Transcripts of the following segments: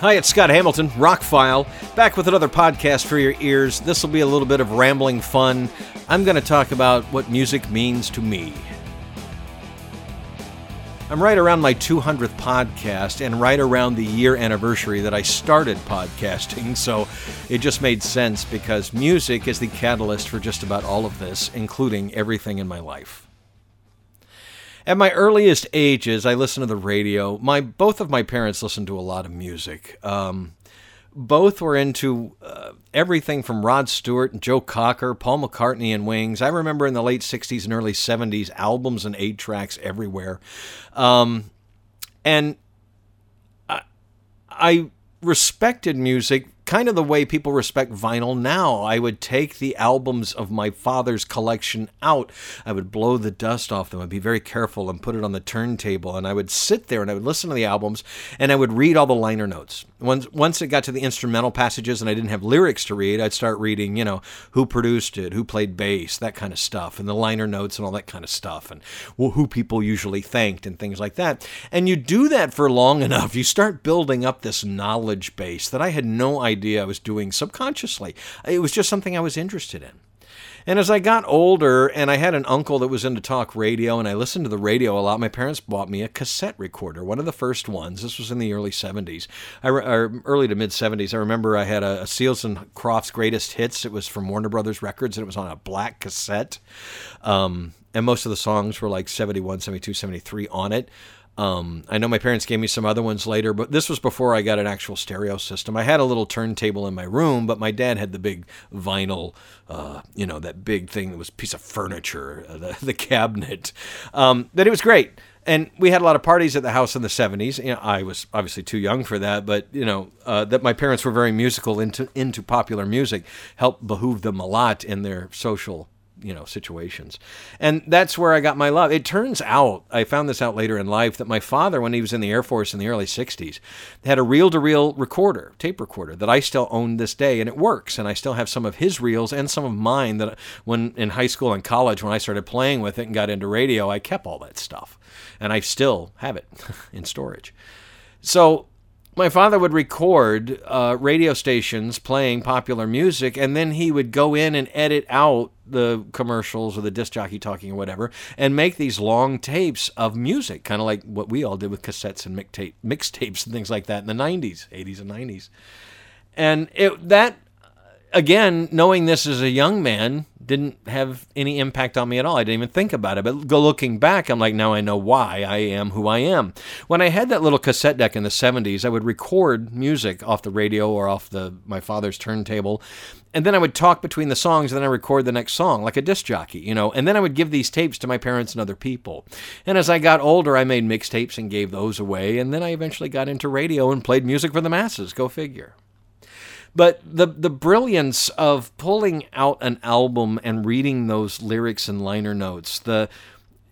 Hi, it's Scott Hamilton, Rockfile, back with another podcast for your ears. This will be a little bit of rambling fun. I'm going to talk about what music means to me. I'm right around my 200th podcast and right around the year anniversary that I started podcasting, so it just made sense because music is the catalyst for just about all of this, including everything in my life. At my earliest ages, I listened to the radio. My both of my parents listened to a lot of music. Um, both were into uh, everything from Rod Stewart and Joe Cocker, Paul McCartney and Wings. I remember in the late 60s and early 70s, albums and eight tracks everywhere. Um, and I, I respected music kind of the way people respect vinyl now. I would take the albums of my father's collection out. I would blow the dust off them. I'd be very careful and put it on the turntable. And I would sit there and I would listen to the albums and I would read all the liner notes. Once, once it got to the instrumental passages and I didn't have lyrics to read, I'd start reading, you know, who produced it, who played bass, that kind of stuff, and the liner notes and all that kind of stuff, and who people usually thanked and things like that. And you do that for long enough, you start building up this knowledge base that I had no idea idea I was doing subconsciously. It was just something I was interested in. And as I got older and I had an uncle that was into talk radio and I listened to the radio a lot, my parents bought me a cassette recorder, one of the first ones. This was in the early 70s, I, or early to mid 70s. I remember I had a, a Seals and Crofts Greatest Hits. It was from Warner Brothers Records and it was on a black cassette. Um, and most of the songs were like 71, 72, 73 on it. Um, I know my parents gave me some other ones later, but this was before I got an actual stereo system. I had a little turntable in my room, but my dad had the big vinyl, uh, you know, that big thing that was piece of furniture, uh, the, the, cabinet. Um, but it was great. And we had a lot of parties at the house in the 70s. You know, I was obviously too young for that, but you know uh, that my parents were very musical into into popular music helped behoove them a lot in their social you know situations. And that's where i got my love. It turns out i found this out later in life that my father when he was in the air force in the early 60s had a reel-to-reel recorder tape recorder that i still own this day and it works and i still have some of his reels and some of mine that when in high school and college when i started playing with it and got into radio i kept all that stuff. And i still have it in storage. So my father would record uh, radio stations playing popular music, and then he would go in and edit out the commercials or the disc jockey talking or whatever, and make these long tapes of music, kind of like what we all did with cassettes and mixtape, mixtapes and things like that in the '90s, '80s, and '90s. And it, that, again, knowing this as a young man, didn't have any impact on me at all. I didn't even think about it. But go looking back, I'm like, now I know why I am who I am. When I had that little cassette deck in the 70s, I would record music off the radio or off the my father's turntable. And then I would talk between the songs, and then I record the next song like a disc jockey, you know. And then I would give these tapes to my parents and other people. And as I got older, I made mixtapes and gave those away. And then I eventually got into radio and played music for the masses. Go figure. But the the brilliance of pulling out an album and reading those lyrics and liner notes, the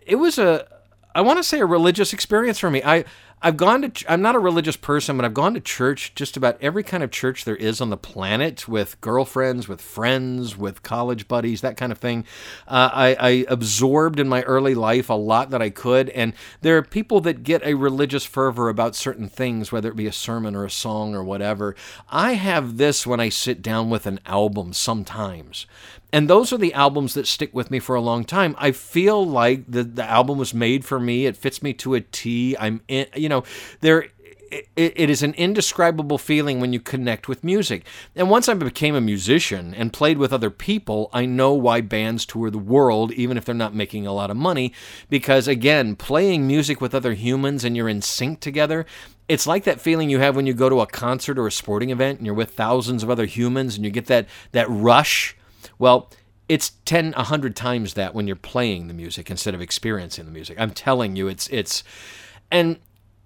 it was a I want to say a religious experience for me. I I've gone to, I'm not a religious person, but I've gone to church, just about every kind of church there is on the planet, with girlfriends, with friends, with college buddies, that kind of thing. Uh, I, I absorbed in my early life a lot that I could. And there are people that get a religious fervor about certain things, whether it be a sermon or a song or whatever. I have this when I sit down with an album sometimes and those are the albums that stick with me for a long time. I feel like the the album was made for me. It fits me to a T. I'm in, you know, there it, it is an indescribable feeling when you connect with music. And once I became a musician and played with other people, I know why bands tour the world, even if they're not making a lot of money. Because again, playing music with other humans and you're in sync together, it's like that feeling you have when you go to a concert or a sporting event and you're with thousands of other humans and you get that, that rush well, it's 10 100 times that when you're playing the music instead of experiencing the music. I'm telling you it's it's and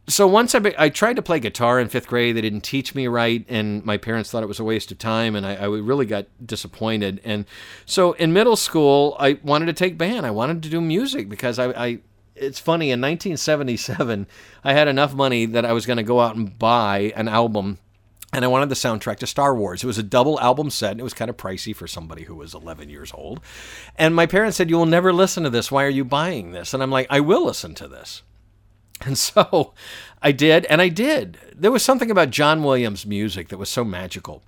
so once I, be, I tried to play guitar in fifth grade, they didn't teach me right, and my parents thought it was a waste of time, and I, I, really got disappointed. And so in middle school, I wanted to take band. I wanted to do music because I, I it's funny in 1977, I had enough money that I was going to go out and buy an album and I wanted the soundtrack to Star Wars. It was a double album set, and it was kind of pricey for somebody who was 11 years old. And my parents said, You will never listen to this. Why are you buying this? And I'm like, I will listen to this. And so I did, and I did. There was something about John Williams' music that was so magical.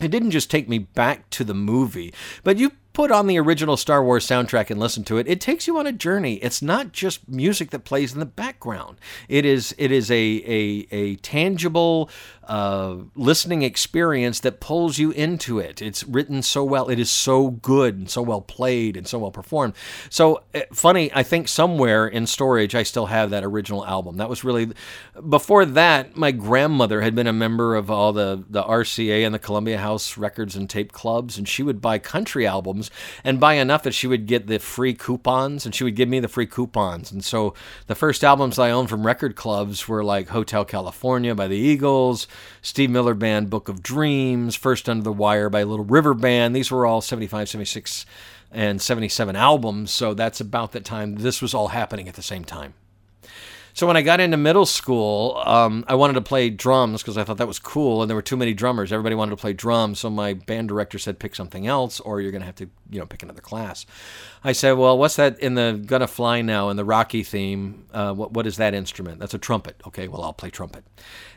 It didn't just take me back to the movie, but you put on the original Star Wars soundtrack and listen to it, it takes you on a journey. It's not just music that plays in the background. It is it is a a, a tangible uh, listening experience that pulls you into it. It's written so well. It is so good and so well played and so well performed. So uh, funny, I think somewhere in storage I still have that original album. That was really before that. My grandmother had been a member of all the the RCA and the Columbia House Records and Tape Clubs, and she would buy country albums and buy enough that she would get the free coupons, and she would give me the free coupons. And so the first albums I owned from record clubs were like Hotel California by the Eagles. Steve Miller Band, Book of Dreams, First Under the Wire by Little River Band. These were all 75, 76, and 77 albums. So that's about the time this was all happening at the same time. So when I got into middle school, um, I wanted to play drums because I thought that was cool, and there were too many drummers. Everybody wanted to play drums, so my band director said, "Pick something else, or you're going to have to, you know, pick another class." I said, "Well, what's that in the Gonna Fly Now in the Rocky theme? Uh, what what is that instrument? That's a trumpet. Okay, well I'll play trumpet."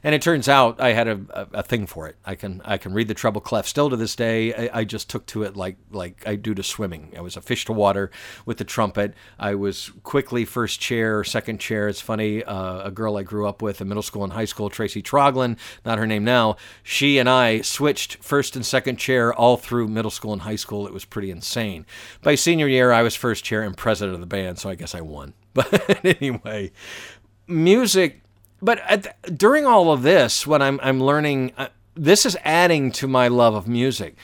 And it turns out I had a, a, a thing for it. I can I can read the treble clef still to this day. I, I, just took to it like like I do to swimming. I was a fish to water with the trumpet. I was quickly first chair, or second chair. It's funny. Uh, a girl I grew up with in middle school and high school, Tracy Troglin, not her name now. She and I switched first and second chair all through middle school and high school. It was pretty insane. By senior year, I was first chair and president of the band, so I guess I won. But anyway, music. But at, during all of this, when I'm I'm learning, uh, this is adding to my love of music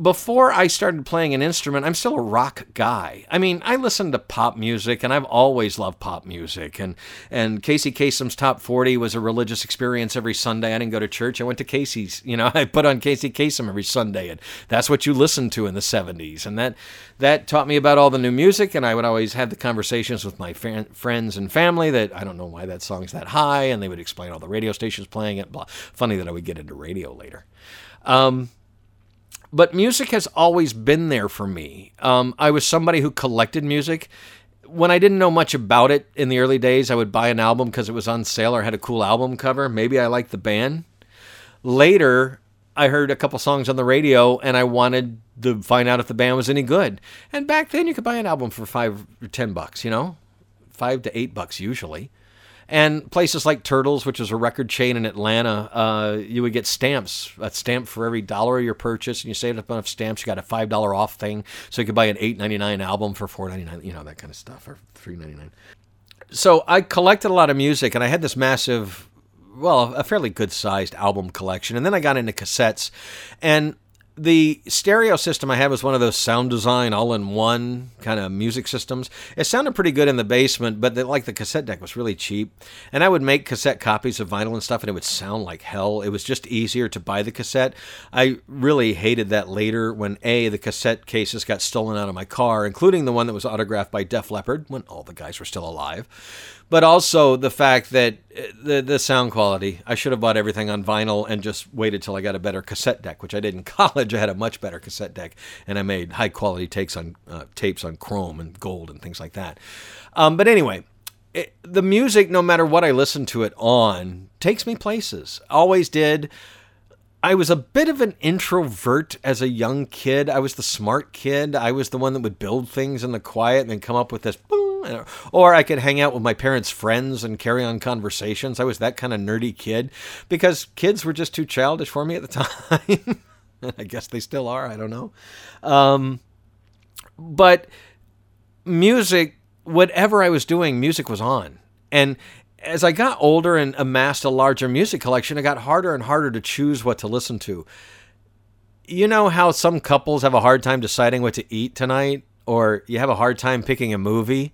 before I started playing an instrument, I'm still a rock guy. I mean, I listen to pop music, and I've always loved pop music. And and Casey Kasem's Top 40 was a religious experience every Sunday. I didn't go to church. I went to Casey's. You know, I put on Casey Kasem every Sunday, and that's what you listened to in the 70s. And that that taught me about all the new music. And I would always have the conversations with my fan, friends and family that I don't know why that song's that high, and they would explain all the radio stations playing it. Blah. Funny that I would get into radio later. Um, but music has always been there for me. Um, I was somebody who collected music. When I didn't know much about it in the early days, I would buy an album because it was on sale or had a cool album cover. Maybe I liked the band. Later, I heard a couple songs on the radio and I wanted to find out if the band was any good. And back then, you could buy an album for five or ten bucks, you know, five to eight bucks usually. And places like Turtles, which is a record chain in Atlanta, uh, you would get stamps, a stamp for every dollar of your purchase, and you saved up enough stamps, you got a five dollar off thing, so you could buy an eight ninety nine album for four ninety nine, you know that kind of stuff, or three ninety nine. So I collected a lot of music, and I had this massive well, a fairly good sized album collection. And then I got into cassettes. And the stereo system I had was one of those sound design all in one kind of music systems. It sounded pretty good in the basement, but the, like the cassette deck was really cheap. And I would make cassette copies of vinyl and stuff, and it would sound like hell. It was just easier to buy the cassette. I really hated that later when A, the cassette cases got stolen out of my car, including the one that was autographed by Def Leppard when all the guys were still alive but also the fact that uh, the the sound quality. I should have bought everything on vinyl and just waited till I got a better cassette deck, which I did in college. I had a much better cassette deck, and I made high quality takes on uh, tapes on chrome and gold and things like that. Um, but anyway, it, the music, no matter what I listen to it on, takes me places. Always did. I was a bit of an introvert as a young kid. I was the smart kid. I was the one that would build things in the quiet and then come up with this. Or I could hang out with my parents' friends and carry on conversations. I was that kind of nerdy kid because kids were just too childish for me at the time. I guess they still are. I don't know. Um, but music, whatever I was doing, music was on. And as I got older and amassed a larger music collection, it got harder and harder to choose what to listen to. You know how some couples have a hard time deciding what to eat tonight, or you have a hard time picking a movie?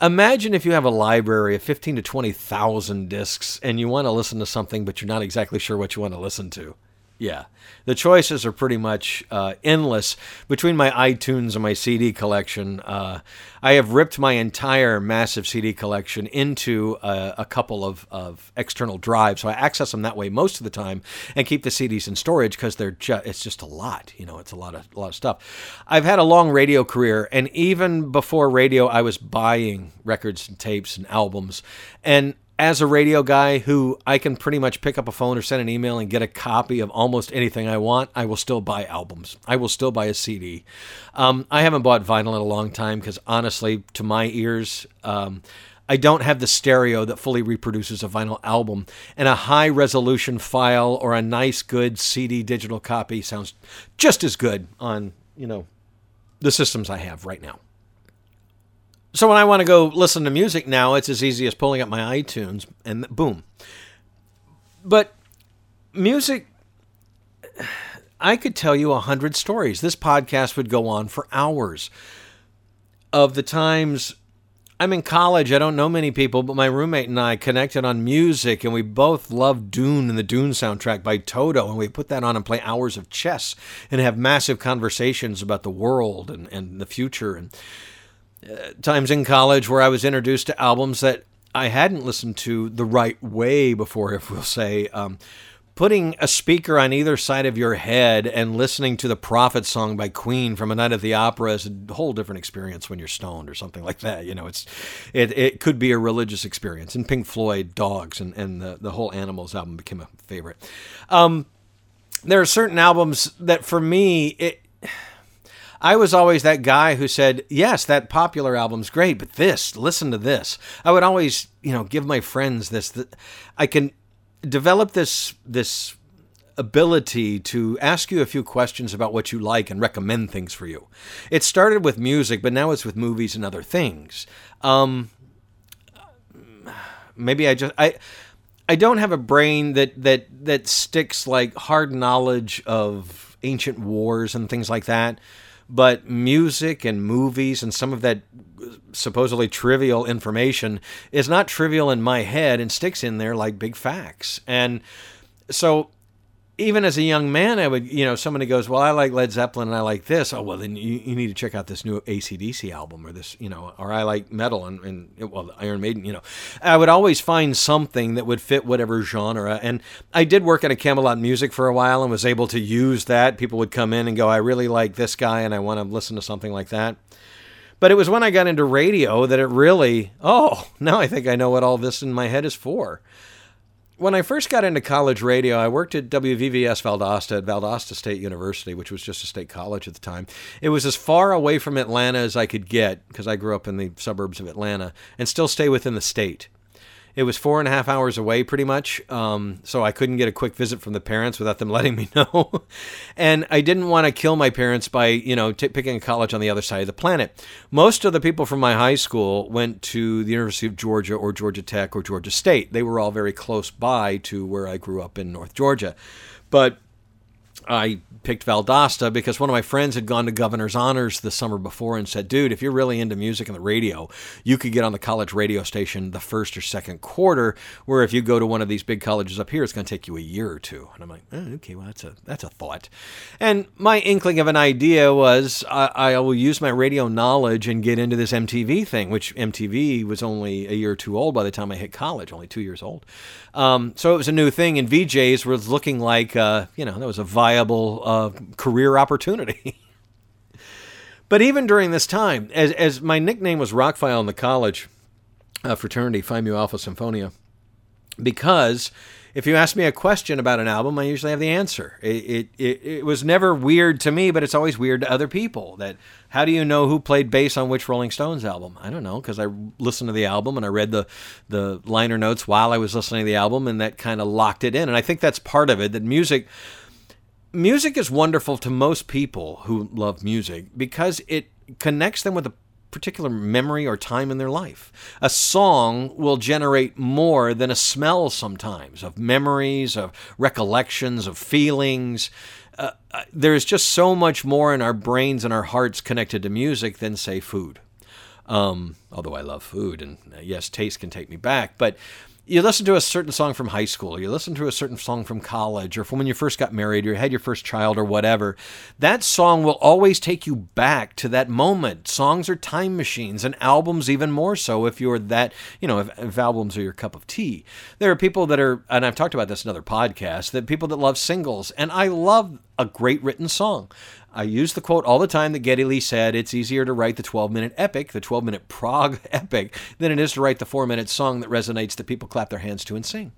Imagine if you have a library of 15 to 20,000 discs and you want to listen to something, but you're not exactly sure what you want to listen to. Yeah. The choices are pretty much uh, endless between my iTunes and my CD collection. Uh, I have ripped my entire massive CD collection into a, a couple of, of external drives, so I access them that way most of the time and keep the CDs in storage because they're ju- it's just a lot. You know, it's a lot of a lot of stuff. I've had a long radio career, and even before radio, I was buying records and tapes and albums, and as a radio guy who I can pretty much pick up a phone or send an email and get a copy of almost anything I want, I will still buy albums. I will still buy a CD. Um, I haven't bought vinyl in a long time because honestly, to my ears, um, I don't have the stereo that fully reproduces a vinyl album, and a high resolution file or a nice, good CD digital copy sounds just as good on, you know, the systems I have right now. So when I want to go listen to music now, it's as easy as pulling up my iTunes and boom. But music, I could tell you a hundred stories. This podcast would go on for hours of the times I'm in college. I don't know many people, but my roommate and I connected on music, and we both love Dune and the Dune soundtrack by Toto, and we put that on and play hours of chess and have massive conversations about the world and, and the future. And uh, times in college where I was introduced to albums that I hadn't listened to the right way before, if we'll say. Um, putting a speaker on either side of your head and listening to the Prophet song by Queen from a night at the opera is a whole different experience when you're stoned or something like that. You know, it's it, it could be a religious experience. And Pink Floyd, Dogs, and, and the, the whole Animals album became a favorite. Um, there are certain albums that for me, it, I was always that guy who said, "Yes, that popular album's great, but this, listen to this." I would always, you know, give my friends this. That I can develop this this ability to ask you a few questions about what you like and recommend things for you. It started with music, but now it's with movies and other things. Um, maybe I just I. I don't have a brain that, that that sticks like hard knowledge of ancient wars and things like that but music and movies and some of that supposedly trivial information is not trivial in my head and sticks in there like big facts. And so even as a young man, I would, you know, somebody goes, Well, I like Led Zeppelin and I like this. Oh, well, then you, you need to check out this new ACDC album or this, you know, or I like metal and, and, well, Iron Maiden, you know. I would always find something that would fit whatever genre. And I did work at a Camelot Music for a while and was able to use that. People would come in and go, I really like this guy and I want to listen to something like that. But it was when I got into radio that it really, oh, now I think I know what all this in my head is for when I first got into college radio, I worked at WVVS Valdosta at Valdosta State University, which was just a state college at the time. It was as far away from Atlanta as I could get because I grew up in the suburbs of Atlanta and still stay within the state. It was four and a half hours away, pretty much. Um, so I couldn't get a quick visit from the parents without them letting me know. and I didn't want to kill my parents by, you know, t- picking a college on the other side of the planet. Most of the people from my high school went to the University of Georgia or Georgia Tech or Georgia State. They were all very close by to where I grew up in North Georgia. But I picked Valdosta because one of my friends had gone to Governor's Honors the summer before and said, dude, if you're really into music and the radio, you could get on the college radio station the first or second quarter, where if you go to one of these big colleges up here, it's going to take you a year or two. And I'm like, oh, okay, well, that's a, that's a thought. And my inkling of an idea was I, I will use my radio knowledge and get into this MTV thing, which MTV was only a year or two old by the time I hit college, only two years old. Um, so it was a new thing, and VJs was looking like, uh, you know, that was a viable uh, career opportunity. but even during this time, as, as my nickname was Rockfile in the college uh, fraternity, Phi Mu Alpha Sinfonia, because if you ask me a question about an album, I usually have the answer. It, it, it, it, was never weird to me, but it's always weird to other people. That how do you know who played bass on which Rolling Stones album? I don't know because I listened to the album and I read the the liner notes while I was listening to the album, and that kind of locked it in. And I think that's part of it. That music music is wonderful to most people who love music because it connects them with a particular memory or time in their life. A song will generate more than a smell sometimes of memories, of recollections, of feelings. Uh, uh there's just so much more in our brains and our hearts connected to music than, say, food. Um, although I love food, and uh, yes, taste can take me back, but you listen to a certain song from high school, you listen to a certain song from college, or from when you first got married, or had your first child, or whatever, that song will always take you back to that moment. Songs are time machines, and albums even more so if you're that, you know, if, if albums are your cup of tea. There are people that are, and I've talked about this in other podcasts, that people that love singles, and I love a great written song. I use the quote all the time that Geddy Lee said it's easier to write the 12 minute epic, the 12 minute prog epic, than it is to write the four minute song that resonates that people clap their hands to and sing.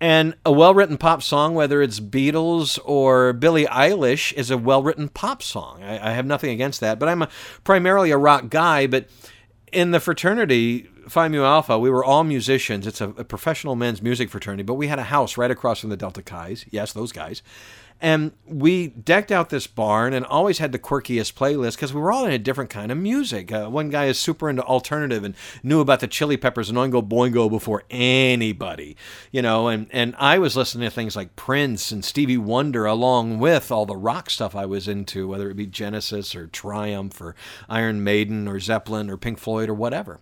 And a well written pop song, whether it's Beatles or Billie Eilish, is a well written pop song. I, I, have nothing against that, but I'm a, primarily a rock guy. But in the fraternity, Phi Mu Alpha, we were all musicians. It's a, a professional men's music fraternity, but we had a house right across from the Delta Chi's. Yes, those guys. And we decked out this barn and always had the quirkiest playlist because we were all in a different kind of music. Uh, one guy is super into alternative and knew about the Chili Peppers and Oingo Boingo before anybody, you know. And, and I was listening to things like Prince and Stevie Wonder along with all the rock stuff I was into, whether it be Genesis or Triumph or Iron Maiden or Zeppelin or Pink Floyd or whatever.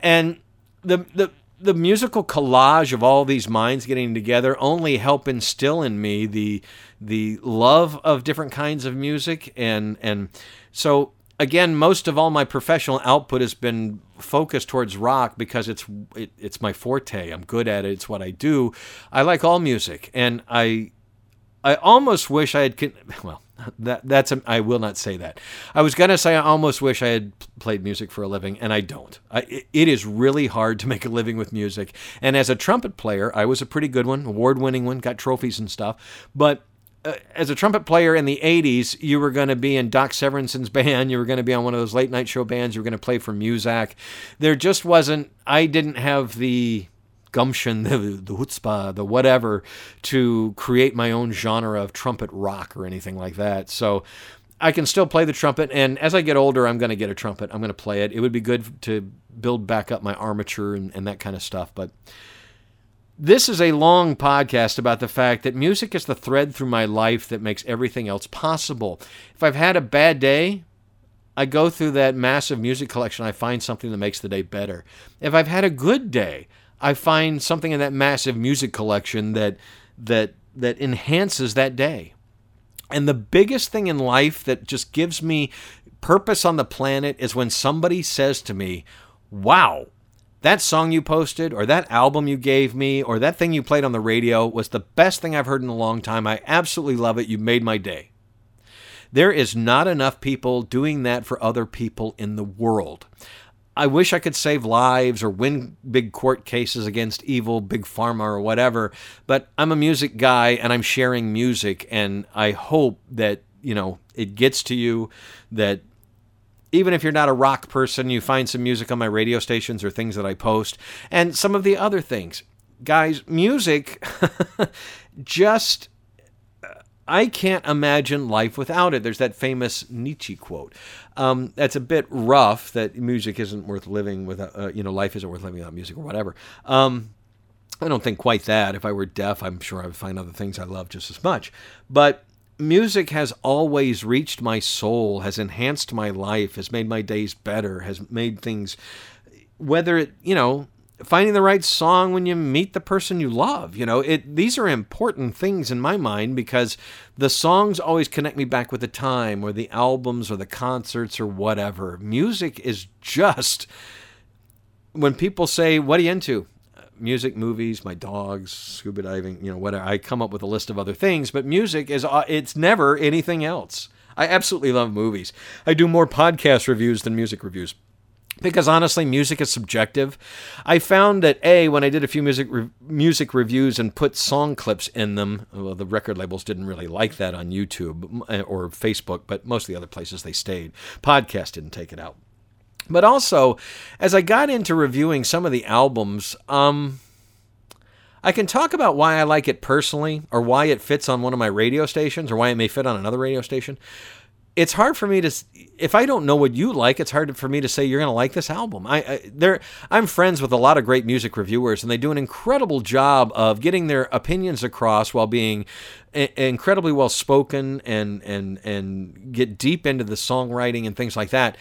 And the, the the musical collage of all these minds getting together only help instill in me the the love of different kinds of music. And and so again most of all my professional output has been focused towards rock because it's it, it's my forte. I'm good at it. It's what i do. I like all music. And i i almost wish i had well that that's a, I will not say that. I was gonna say I almost wish I had played music for a living, and I don't. I, it is really hard to make a living with music. And as a trumpet player, I was a pretty good one, award-winning one, got trophies and stuff. But uh, as a trumpet player in the 80s, you were going to be in Doc Severinsen's band. You were going to be on one of those late night show bands. You were going to play for Muzak. There just wasn't, I didn't have the gumption, the, the chutzpah, the whatever, to create my own genre of trumpet rock or anything like that. So I can still play the trumpet, and as I get older, I'm going to get a trumpet. I'm going to play it. It would be good to build back up my armature and, and that kind of stuff. But this is a long podcast about the fact that music is the thread through my life that makes everything else possible. If I've had a bad day, I go through that massive music collection, I find something that makes the day better. If I've had a good day, I find something in that massive music collection that that that enhances that day. And the biggest thing in life that just gives me purpose on the planet is when somebody says to me, "Wow, that song you posted or that album you gave me or that thing you played on the radio was the best thing I've heard in a long time. I absolutely love it. You made my day." There is not enough people doing that for other people in the world. I wish I could save lives or win big court cases against evil big pharma or whatever, but I'm a music guy and I'm sharing music and I hope that, you know, it gets to you that even if you're not a rock person, you find some music on my radio stations or things that I post and some of the other things. Guys, music just I can't imagine life without it. There's that famous Nietzsche quote. Um, that's a bit rough. That music isn't worth living without. Uh, you know, life isn't worth living without music or whatever. Um, I don't think quite that. If I were deaf, I'm sure I would find other things I love just as much. But music has always reached my soul, has enhanced my life, has made my days better, has made things. Whether it, you know, finding the right song when you meet the person you love. You know, it these are important things in my mind because the songs always connect me back with the time or the albums or the concerts or whatever. Music is just when people say, "What are you into?" Music, movies, my dogs, scuba diving, you know, whatever. I come up with a list of other things, but music is uh, it's never anything else. I absolutely love movies. I do more podcast reviews than music reviews because honestly music is subjective. I found that a when i did a few music re- music reviews and put song clips in them well, the record labels didn't really like that on youtube uh, or facebook but most of the other places they stayed. Podcast didn't take it out. But also as i got into reviewing some of the albums um I can talk about why I like it personally or why it fits on one of my radio stations or why it may fit on another radio station it's hard for me to if I don't know what you like, it's hard for me to say you're going to like this album. I, I there I'm friends with a lot of great music reviewers, and they do an incredible job of getting their opinions across while being incredibly well spoken and and and get deep into the songwriting and things like that.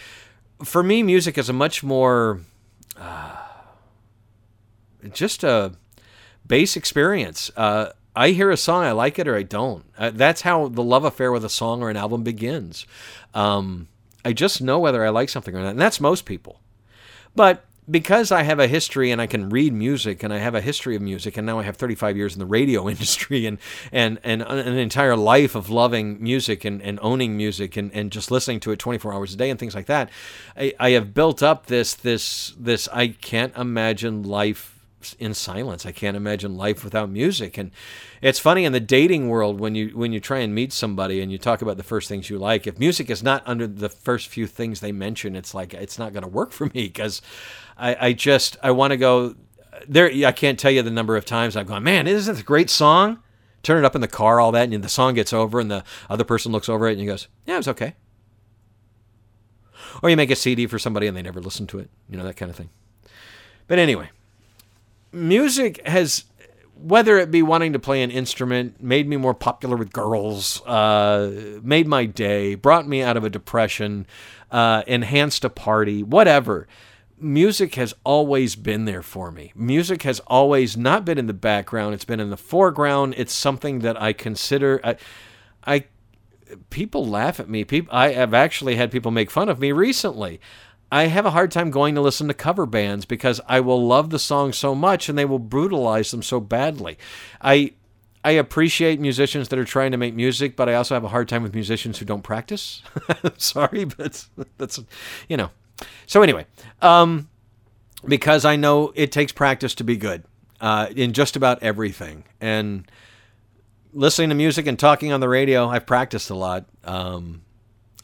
For me, music is a much more uh, just a base experience. Uh, I hear a song, I like it or I don't. Uh, that's how the love affair with a song or an album begins. Um, I just know whether I like something or not, and that's most people. But because I have a history and I can read music and I have a history of music and now I have 35 years in the radio industry and and and an entire life of loving music and, and owning music and, and just listening to it 24 hours a day and things like that I, I have built up this this this I can't imagine life in silence. I can't imagine life without music. And it's funny in the dating world when you when you try and meet somebody and you talk about the first things you like. If music is not under the first few things they mention, it's like it's not going to work for me because I, I just I want to go there. I can't tell you the number of times I've gone, man, isn't this a great song? Turn it up in the car, all that, and the song gets over, and the other person looks over it and he goes, yeah, it's okay. Or you make a CD for somebody and they never listen to it, you know that kind of thing. But anyway music has whether it be wanting to play an instrument, made me more popular with girls, uh, made my day, brought me out of a depression, uh, enhanced a party, whatever. Music has always been there for me. Music has always not been in the background; it's been in the foreground. It's something that I consider. I, I people laugh at me. People, I have actually had people make fun of me recently. I have a hard time going to listen to cover bands because I will love the song so much and they will brutalize them so badly. I I appreciate musicians that are trying to make music, but I also have a hard time with musicians who don't practice. Sorry, but that's you know. So anyway, um, because I know it takes practice to be good uh, in just about everything, and listening to music and talking on the radio, I've practiced a lot. Um,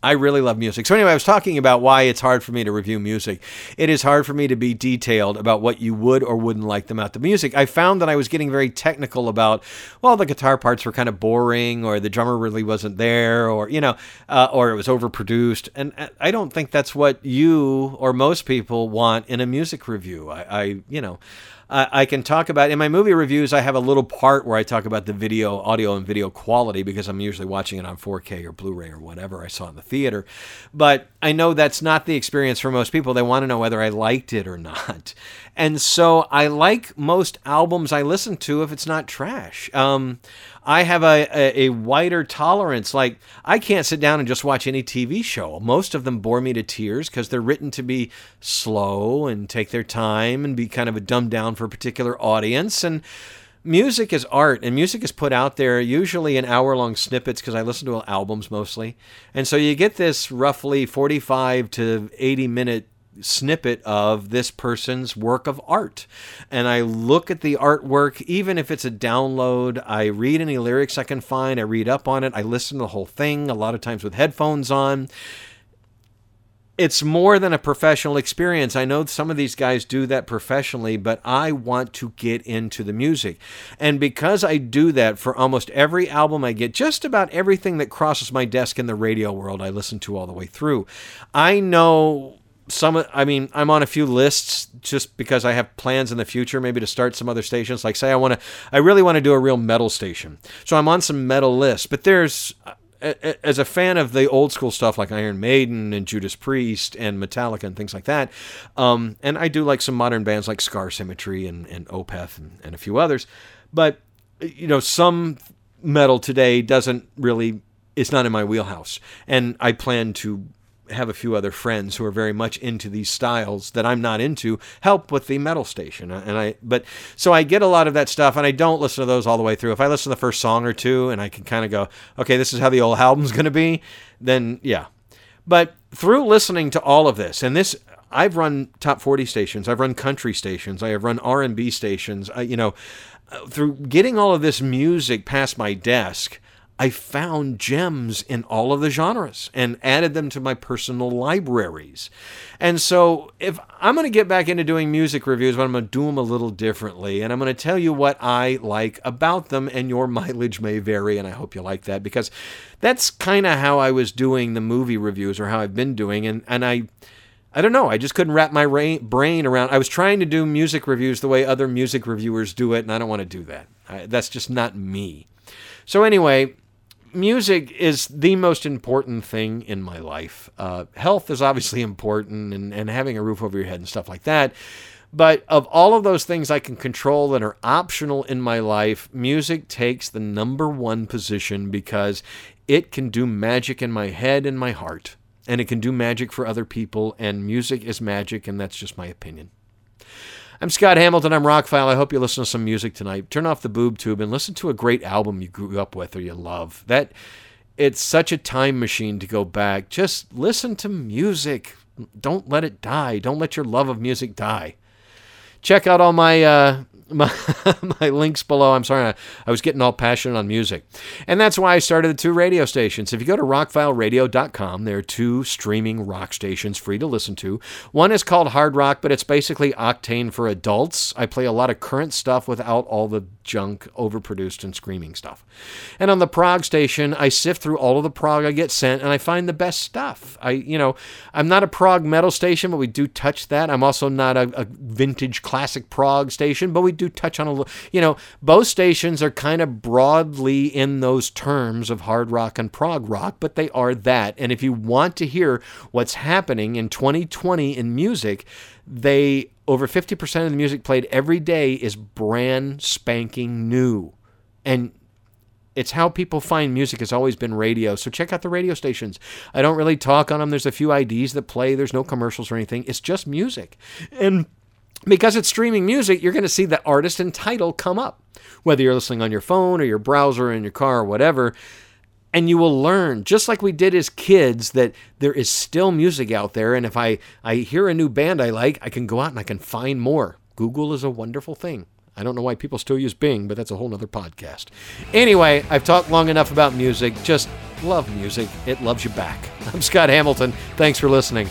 I really love music. So anyway, I was talking about why it's hard for me to review music. It is hard for me to be detailed about what you would or wouldn't like about the music. I found that I was getting very technical about, well, the guitar parts were kind of boring, or the drummer really wasn't there, or you know, uh, or it was overproduced. And uh, I don't think that's what you or most people want in a music review. I, I you know. I can talk about in my movie reviews. I have a little part where I talk about the video, audio, and video quality because I'm usually watching it on 4K or Blu-ray or whatever I saw in the theater. But I know that's not the experience for most people. They want to know whether I liked it or not, and so I like most albums I listen to if it's not trash. Um, I have a, a, a, wider tolerance. Like, I can't sit down and just watch any TV show. Most of them bore me to tears because they're written to be slow and take their time and be kind of a dumbed down for a particular audience. And music is art, and music is put out there usually in hour long snippets because I listen to albums mostly. And so you get this roughly 45 to 80 minute snippet of this person's work of art. And I look at the artwork, even if it's a download, I read any lyrics I can find, I read up on it, I listen to the whole thing, a lot of times with headphones on. It's more than a professional experience. I know some of these guys do that professionally, but I want to get into the music. And because I do that for almost every album I get, just about everything that crosses my desk in the radio world, I listen to all the way through. I know some i mean i'm on a few lists just because i have plans in the future maybe to start some other stations like say i want to i really want to do a real metal station so i'm on some metal lists but there's as a fan of the old school stuff like Iron Maiden and Judas Priest and Metallica and things like that, um, and I do like some modern bands like Scar Symmetry and, and Opeth and, and a few others, but you know some metal today doesn't really it's not in my wheelhouse, and I plan to have a few other friends who are very much into these styles that I'm not into help with the metal station. And I but so I get a lot of that stuff and I don't listen to those all the way through. If I listen to the first song or two and I can kind of go okay this is how the old album's going to be then yeah. But through listening to all of this and this I've run top 40 stations I've run country stations I have run R&B stations I, you know uh, through getting all of this music past my desk I found gems in all of the genres and added them to my personal libraries. And so, if I'm going to get back into doing music reviews, but I'm going to do them a little differently, and I'm going to tell you what I like about them, and your mileage may vary, and I hope you like that because that's kind of how I was doing the movie reviews or how I've been doing, and and I. I don't know. I just couldn't wrap my brain around. I was trying to do music reviews the way other music reviewers do it, and I don't want to do that. I, that's just not me. So anyway, music is the most important thing in my life. Uh, health is obviously important and, and having a roof over your head and stuff like that. But of all of those things I can control that are optional in my life, music takes the number one position because it can do magic in my head and my heart. And it can do magic for other people, and music is magic, and that's just my opinion. I'm Scott Hamilton. I'm Rockfile. I hope you listen to some music tonight. Turn off the boob tube and listen to a great album you grew up with or you love. That it's such a time machine to go back. Just listen to music. Don't let it die. Don't let your love of music die. Check out all my uh, my, my links below. I'm sorry, I, I, was getting all passionate on music. And that's why I started the two radio stations. If you go to rockfileradio.com, there are two streaming rock stations free to listen to. One is called Hard Rock, but it's basically Octane for adults. I play a lot of current stuff without all the junk, overproduced, and screaming stuff. And on the prog station, I sift through all of the prog I get sent and I find the best stuff. I, you know, I'm not a prog metal station, but we do touch that. I'm also not a, a vintage classic prog station, but we do touch on a little, you know, both stations are kind of broadly in those terms of hard rock and prog rock, but they are that. And if you want to hear what's happening in 2020 in music, they over 50% of the music played every day is brand spanking new. And it's how people find music has always been radio. So check out the radio stations. I don't really talk on them. There's a few IDs that play. There's no commercials or anything. It's just music. And because it's streaming music, you're going to see the artist and title come up, whether you're listening on your phone or your browser in your car or whatever. And you will learn, just like we did as kids, that there is still music out there. And if I, I hear a new band I like, I can go out and I can find more. Google is a wonderful thing. I don't know why people still use Bing, but that's a whole nother podcast. Anyway, I've talked long enough about music. Just love music, it loves you back. I'm Scott Hamilton. Thanks for listening.